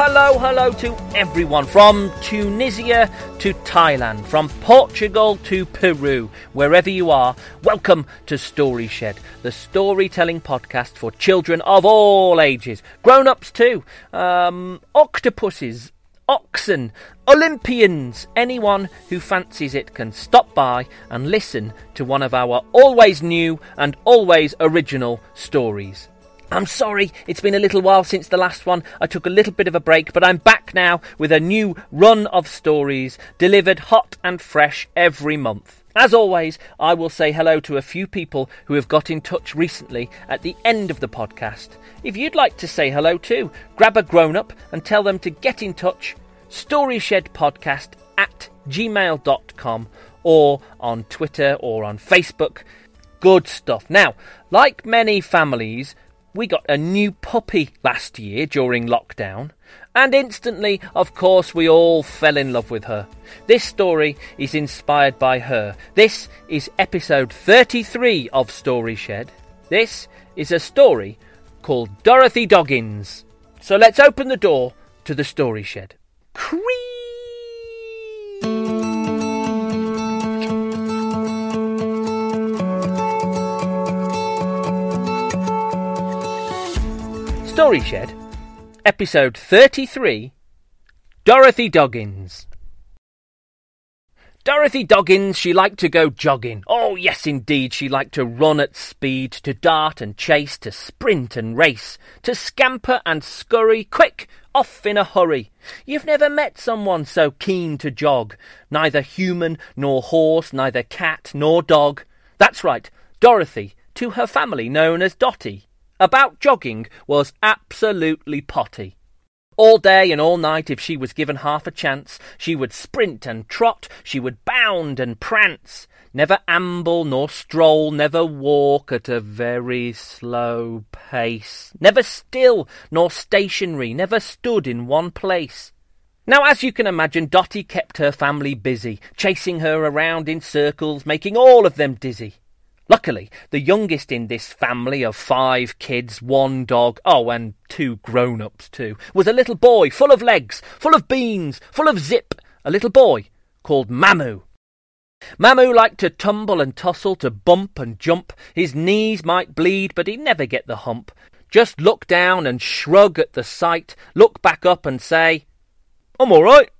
Hello, hello, to everyone from Tunisia to Thailand, from Portugal to Peru, wherever you are. Welcome to Story Shed, the storytelling podcast for children of all ages, grown ups too, um, octopuses, oxen, Olympians, anyone who fancies it can stop by and listen to one of our always new and always original stories. I'm sorry, it's been a little while since the last one. I took a little bit of a break, but I'm back now with a new run of stories delivered hot and fresh every month. As always, I will say hello to a few people who have got in touch recently at the end of the podcast. If you'd like to say hello too, grab a grown up and tell them to get in touch. StoryShedPodcast at gmail.com or on Twitter or on Facebook. Good stuff. Now, like many families, we got a new puppy last year during lockdown, and instantly, of course, we all fell in love with her. This story is inspired by her. This is episode 33 of Story Shed. This is a story called Dorothy Doggins. So let's open the door to the story shed. Story Shed, episode 33 Dorothy Doggins. Dorothy Doggins, she liked to go jogging. Oh, yes, indeed, she liked to run at speed, to dart and chase, to sprint and race, to scamper and scurry, quick, off in a hurry. You've never met someone so keen to jog. Neither human nor horse, neither cat nor dog. That's right, Dorothy, to her family known as Dotty about jogging was absolutely potty. All day and all night, if she was given half a chance, she would sprint and trot, she would bound and prance, never amble nor stroll, never walk at a very slow pace, never still nor stationary, never stood in one place. Now, as you can imagine, Dotty kept her family busy, chasing her around in circles, making all of them dizzy. Luckily, the youngest in this family of five kids, one dog, oh, and two grown ups too, was a little boy full of legs, full of beans, full of zip, a little boy called Mamu. Mamu liked to tumble and tussle, to bump and jump. His knees might bleed, but he'd never get the hump. Just look down and shrug at the sight, look back up and say, I'm all right.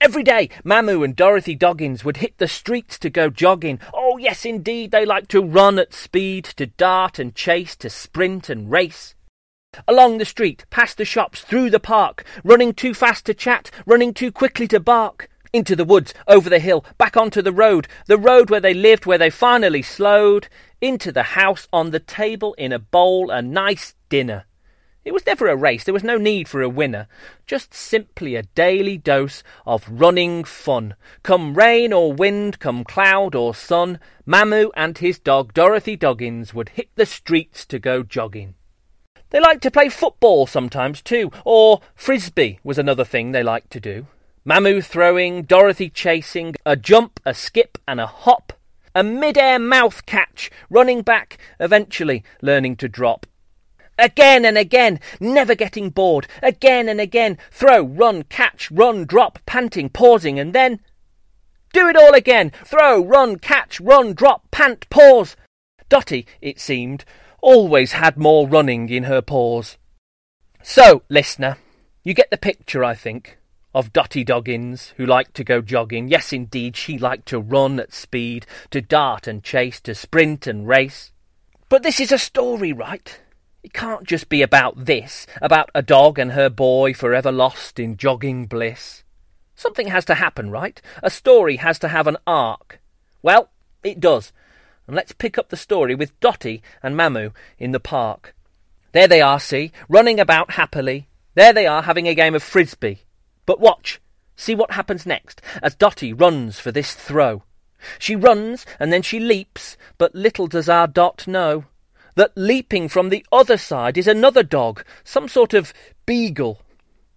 Every day, Mamu and Dorothy Doggins would hit the streets to go jogging. Oh, yes, indeed, they liked to run at speed, to dart and chase, to sprint and race. Along the street, past the shops, through the park, running too fast to chat, running too quickly to bark. Into the woods, over the hill, back onto the road, the road where they lived, where they finally slowed, into the house, on the table, in a bowl, a nice dinner. It was never a race, there was no need for a winner, just simply a daily dose of running fun. Come rain or wind, come cloud or sun, Mamu and his dog Dorothy Doggins would hit the streets to go jogging. They liked to play football sometimes too, or frisbee was another thing they liked to do. Mamu throwing, Dorothy chasing, a jump, a skip, and a hop. A mid-air mouth catch, running back, eventually learning to drop. Again and again, never getting bored. Again and again, throw, run, catch, run, drop, panting, pausing, and then. Do it all again! Throw, run, catch, run, drop, pant, pause! Dotty, it seemed, always had more running in her paws. So, listener, you get the picture, I think, of Dotty Doggins, who liked to go jogging. Yes, indeed, she liked to run at speed, to dart and chase, to sprint and race. But this is a story, right? It can't just be about this, about a dog and her boy forever lost in jogging bliss. Something has to happen, right? A story has to have an arc. Well, it does. And let's pick up the story with Dotty and Mamu in the park. There they are, see, running about happily. There they are, having a game of frisbee. But watch, see what happens next as Dotty runs for this throw. She runs and then she leaps, but little does our Dot know that leaping from the other side is another dog, some sort of beagle,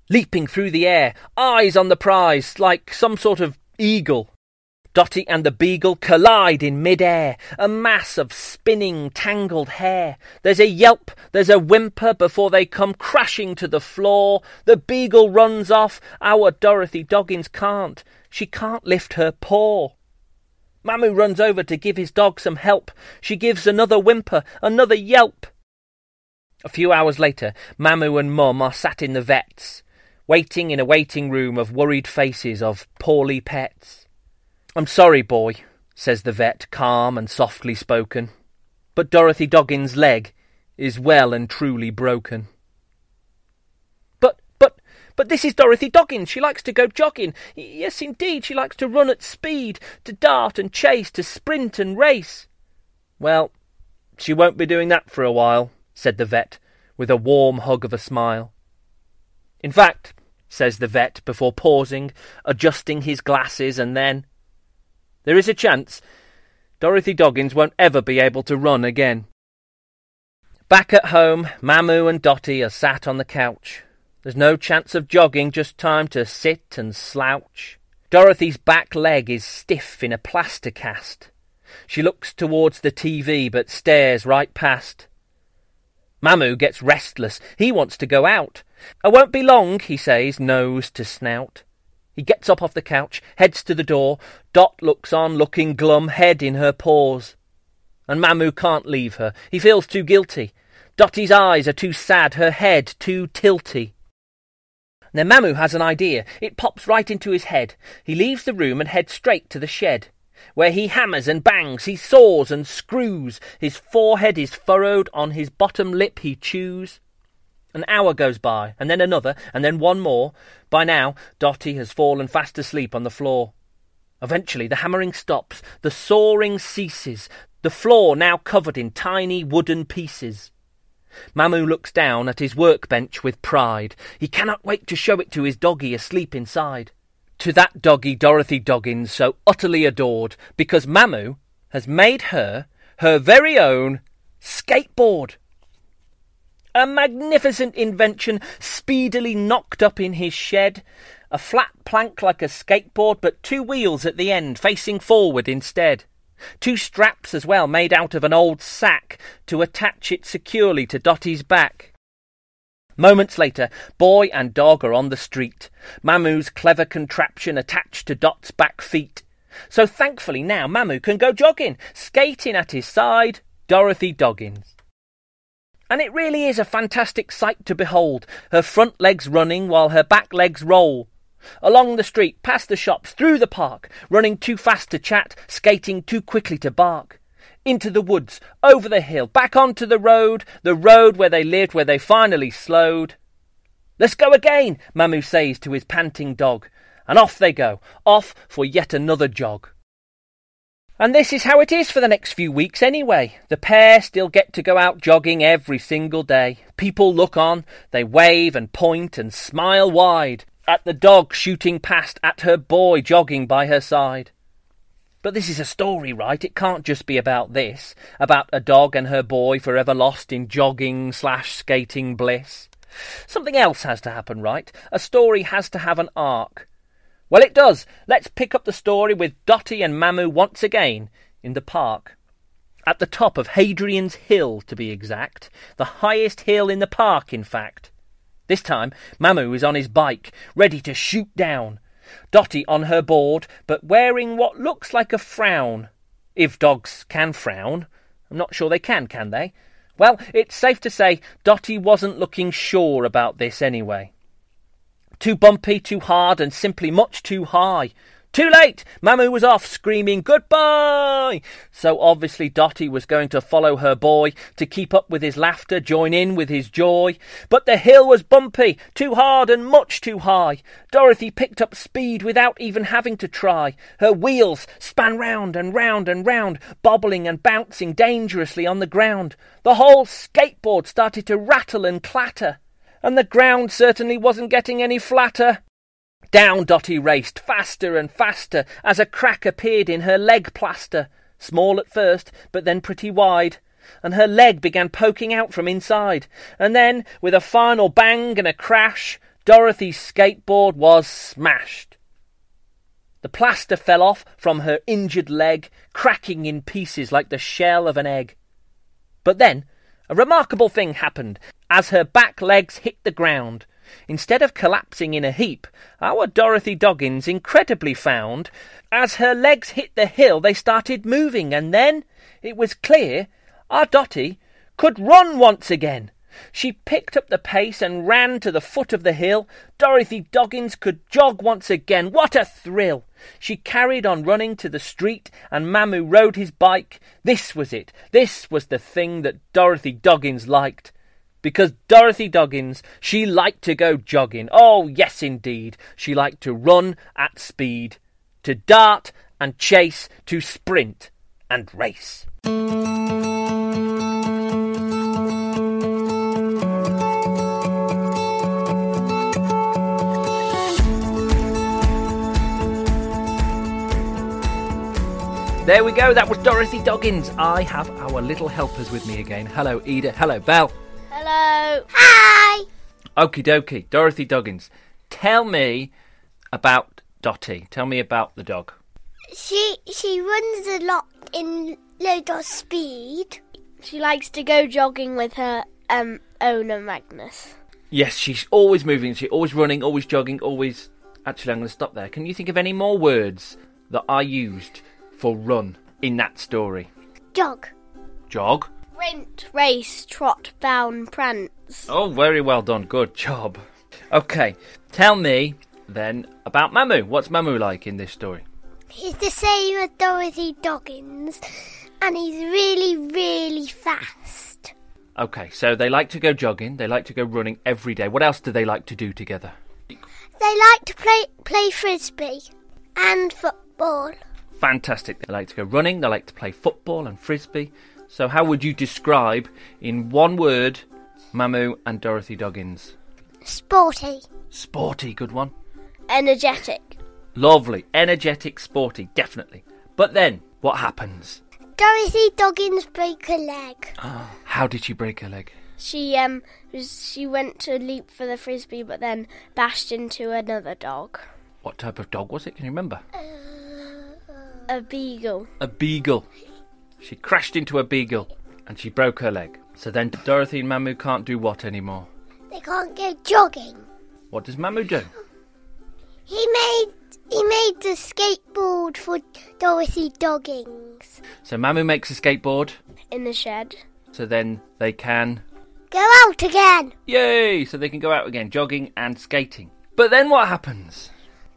leaping through the air, eyes on the prize, like some sort of eagle. Dotty and the beagle collide in mid-air, a mass of spinning, tangled hair. There's a yelp, there's a whimper before they come crashing to the floor. The beagle runs off. Our Dorothy Doggins can't. She can't lift her paw. Mamu runs over to give his dog some help. She gives another whimper, another yelp. A few hours later, Mamu and Mum are sat in the vet's, waiting in a waiting room of worried faces of poorly pets. I'm sorry, boy, says the vet, calm and softly spoken, but Dorothy Doggins' leg is well and truly broken. But, this is Dorothy Doggins. She likes to go jogging. Yes, indeed, she likes to run at speed, to dart and chase, to sprint and race. Well, she won't be doing that for a while, said the vet, with a warm hug of a smile. In fact, says the vet before pausing, adjusting his glasses, and then, there is a chance Dorothy Doggins won't ever be able to run again. Back at home, Mamu and Dotty are sat on the couch. There's no chance of jogging, just time to sit and slouch. Dorothy's back leg is stiff in a plaster cast. She looks towards the TV but stares right past. Mamu gets restless. He wants to go out. I won't be long, he says, nose to snout. He gets up off the couch, heads to the door. Dot looks on, looking glum, head in her paws. And Mamu can't leave her. He feels too guilty. Dotty's eyes are too sad, her head too tilty. Then Mamu has an idea. It pops right into his head. He leaves the room and heads straight to the shed, where he hammers and bangs, he saws and screws. His forehead is furrowed, on his bottom lip he chews. An hour goes by, and then another, and then one more. By now, Dotty has fallen fast asleep on the floor. Eventually, the hammering stops, the sawing ceases, the floor now covered in tiny wooden pieces. Mamu looks down at his workbench with pride. He cannot wait to show it to his doggy asleep inside. To that doggy Dorothy Doggins so utterly adored, because Mamu has made her her very own skateboard. A magnificent invention speedily knocked up in his shed. A flat plank like a skateboard, but two wheels at the end facing forward instead. Two straps as well, made out of an old sack, to attach it securely to Dotty's back. Moments later, boy and dog are on the street, Mamu's clever contraption attached to Dot's back feet. So thankfully now Mamu can go jogging, skating at his side, Dorothy Doggins. And it really is a fantastic sight to behold, her front legs running while her back legs roll. Along the street, past the shops, through the park, running too fast to chat, skating too quickly to bark. Into the woods, over the hill, back onto the road, the road where they lived, where they finally slowed. Let's go again, Mamu says to his panting dog, and off they go, off for yet another jog. And this is how it is for the next few weeks anyway. The pair still get to go out jogging every single day. People look on, they wave and point and smile wide at the dog shooting past, at her boy jogging by her side. But this is a story, right? It can't just be about this, about a dog and her boy forever lost in jogging slash skating bliss. Something else has to happen, right? A story has to have an arc. Well, it does. Let's pick up the story with Dotty and Mamu once again in the park. At the top of Hadrian's Hill, to be exact. The highest hill in the park, in fact. This time, Mamu is on his bike, ready to shoot down. Dotty on her board, but wearing what looks like a frown. If dogs can frown. I'm not sure they can, can they? Well, it's safe to say Dotty wasn't looking sure about this anyway. Too bumpy, too hard, and simply much too high. Too late! Mamu was off, screaming goodbye! So obviously Dotty was going to follow her boy to keep up with his laughter, join in with his joy. But the hill was bumpy, too hard and much too high. Dorothy picked up speed without even having to try. Her wheels span round and round and round, bobbling and bouncing dangerously on the ground. The whole skateboard started to rattle and clatter and the ground certainly wasn't getting any flatter. Down Dotty raced, faster and faster, as a crack appeared in her leg plaster, small at first, but then pretty wide, and her leg began poking out from inside, and then, with a final bang and a crash, Dorothy's skateboard was smashed. The plaster fell off from her injured leg, cracking in pieces like the shell of an egg. But then, a remarkable thing happened as her back legs hit the ground. Instead of collapsing in a heap, our Dorothy Doggins incredibly found as her legs hit the hill they started moving, and then it was clear our Dotty could run once again. She picked up the pace and ran to the foot of the hill. Dorothy Doggins could jog once again. What a thrill! She carried on running to the street, and Mamu rode his bike. This was it. This was the thing that Dorothy Doggins liked. Because Dorothy Doggins, she liked to go jogging. Oh, yes, indeed. She liked to run at speed, to dart and chase, to sprint and race. There we go, that was Dorothy Doggins. I have our little helpers with me again. Hello, Eda. Hello, Belle. Hello. Hi. Okie dokie, Dorothy Doggins. Tell me about Dotty. Tell me about the dog. She she runs a lot in loads of speed. She likes to go jogging with her um owner Magnus. Yes, she's always moving. She's always running, always jogging, always. Actually, I'm going to stop there. Can you think of any more words that I used for run in that story? Jog. Jog. Sprint, race, trot, bound, prance. Oh, very well done. Good job. Okay, tell me then about Mamu. What's Mamu like in this story? He's the same as Dorothy Doggins, and he's really, really fast. Okay, so they like to go jogging, they like to go running every day. What else do they like to do together? They like to play play frisbee and football. Fantastic. They like to go running, they like to play football and frisbee. So, how would you describe in one word Mamu and Dorothy Doggins? Sporty. Sporty, good one. Energetic. Lovely. Energetic, sporty, definitely. But then, what happens? Dorothy Doggins broke her leg. How did she break her leg? She um was, she went to leap for the frisbee, but then bashed into another dog, What type of dog was it? Can you remember? a beagle. A beagle. She crashed into a beagle and she broke her leg. So then Dorothy and Mamu can't do what anymore? They can't go jogging. What does Mamu do? He made he made the skateboard for Dorothy Doggins So Mamu makes a skateboard, in the shed. so then they can. Go out again. Yay! So they can go out again, jogging and skating. But then what happens?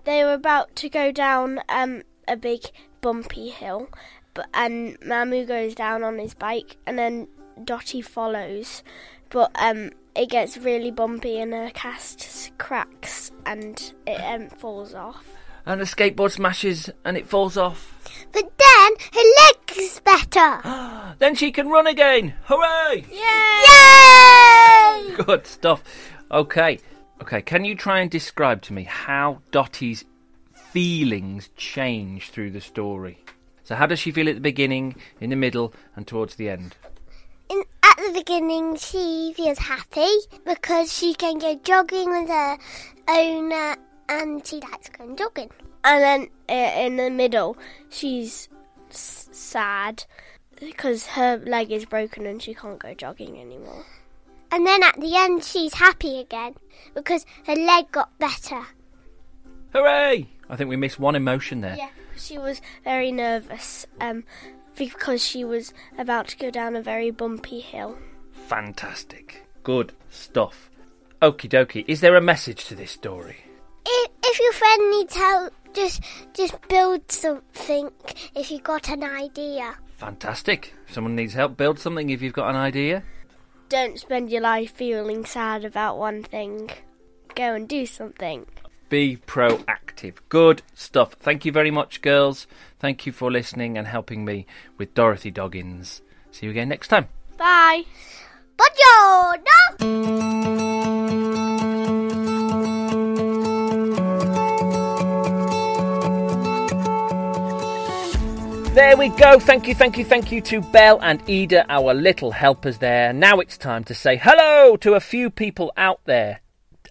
They were about to go down um a big bumpy hill, but and Mamu goes down on his bike, and then Dotty follows, but um it gets really bumpy and her cast cracks and it um falls off. And the skateboard smashes and it falls off. But then her leg's better. Then she can run again! Hooray! Yay! Good stuff. Okay. Okay, can you try and describe to me how Dotty's feelings change through the story? So, how does she feel at the beginning, in the middle, and towards the end? In, at the beginning, she feels happy because she can go jogging with her owner and she likes going jogging. And then uh, in the middle, she's s- sad because her leg is broken and she can't go jogging anymore. And then at the end, she's happy again because her leg got better. Hooray! I think we missed one emotion there. Yeah, she was very nervous um, because she was about to go down a very bumpy hill. Fantastic. Good stuff. Okie dokie. Is there a message to this story? If, if your friend needs help, just just build something. If you've got an idea, Fantastic. If someone needs help, build something if you've got an idea. don't spend your life feeling sad about one thing. Go and do something. Be proactive. Good stuff. Thank you very much, girls. Thank you for listening and helping me with Dorothy Doggins. See you again next time. Bye. There we go. Thank you, thank you, thank you to Belle and Ida, our little helpers there. Now it's time to say hello to a few people out there.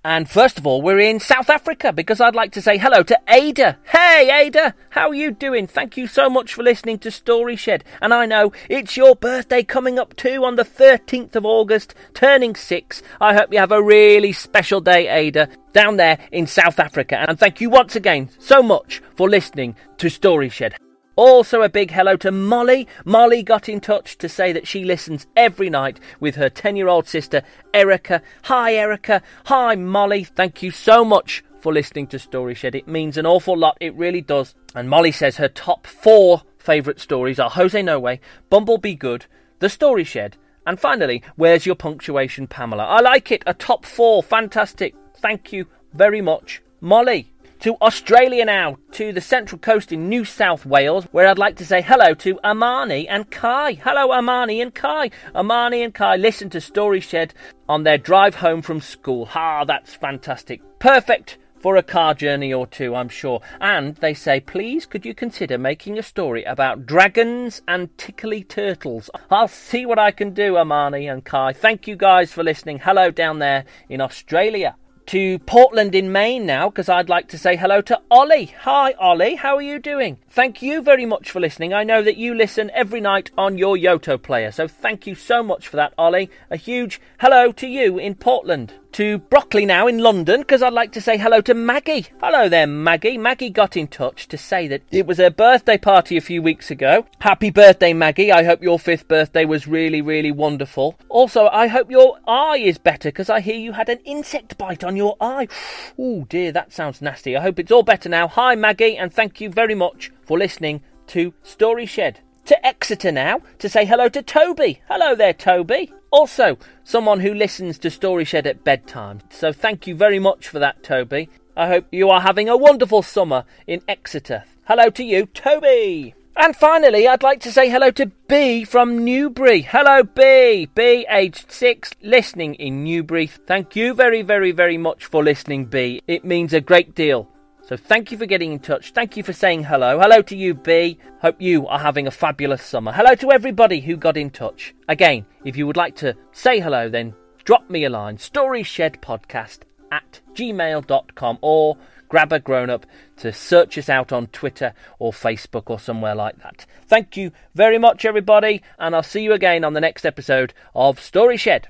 And first of all, we're in South Africa because I'd like to say hello to Ada. Hey, Ada, how are you doing? Thank you so much for listening to Story Shed. And I know it's your birthday coming up too on the 13th of August, turning six. I hope you have a really special day, Ada, down there in South Africa. And thank you once again so much for listening to Story Shed. Also, a big hello to Molly. Molly got in touch to say that she listens every night with her 10 year old sister, Erica. Hi, Erica. Hi, Molly. Thank you so much for listening to Story Shed. It means an awful lot. It really does. And Molly says her top four favourite stories are Jose No Way, Bumblebee Good, The Story Shed, and finally, Where's Your Punctuation, Pamela? I like it. A top four. Fantastic. Thank you very much, Molly to Australia now, to the central coast in New South Wales, where I'd like to say hello to Amani and Kai. Hello, Amani and Kai. Amani and Kai listen to Story Shed on their drive home from school. Ah, that's fantastic. Perfect for a car journey or two, I'm sure. And they say, please, could you consider making a story about dragons and tickly turtles? I'll see what I can do, Amani and Kai. Thank you guys for listening. Hello down there in Australia to Portland in Maine now because I'd like to say hello to Ollie. Hi, Ollie. How are you doing? Thank you very much for listening. I know that you listen every night on your Yoto player, so thank you so much for that, Ollie. A huge hello to you in Portland to Brockley now in London because I'd like to say hello to Maggie. Hello there, Maggie. Maggie got in touch to say that it was her birthday party a few weeks ago. Happy birthday, Maggie. I hope your fifth birthday was really, really wonderful. Also, I hope your eye is better because I hear you had an insect bite on your eye. Oh dear, that sounds nasty. I hope it's all better now. Hi, Maggie, and thank you very much for listening to Story Shed. To Exeter now to say hello to Toby. Hello there, Toby. Also, someone who listens to Story Shed at bedtime. So thank you very much for that, Toby. I hope you are having a wonderful summer in Exeter. Hello to you, Toby. And finally, I'd like to say hello to B from Newbury. Hello, B. B, aged six, listening in Newbury. Thank you very, very, very much for listening, B. It means a great deal. So thank you for getting in touch. Thank you for saying hello. Hello to you, B. Hope you are having a fabulous summer. Hello to everybody who got in touch. Again, if you would like to say hello, then drop me a line. Storyshedpodcast at gmail.com or grab a grown up to search us out on Twitter or Facebook or somewhere like that. Thank you very much, everybody, and I'll see you again on the next episode of Story Shed.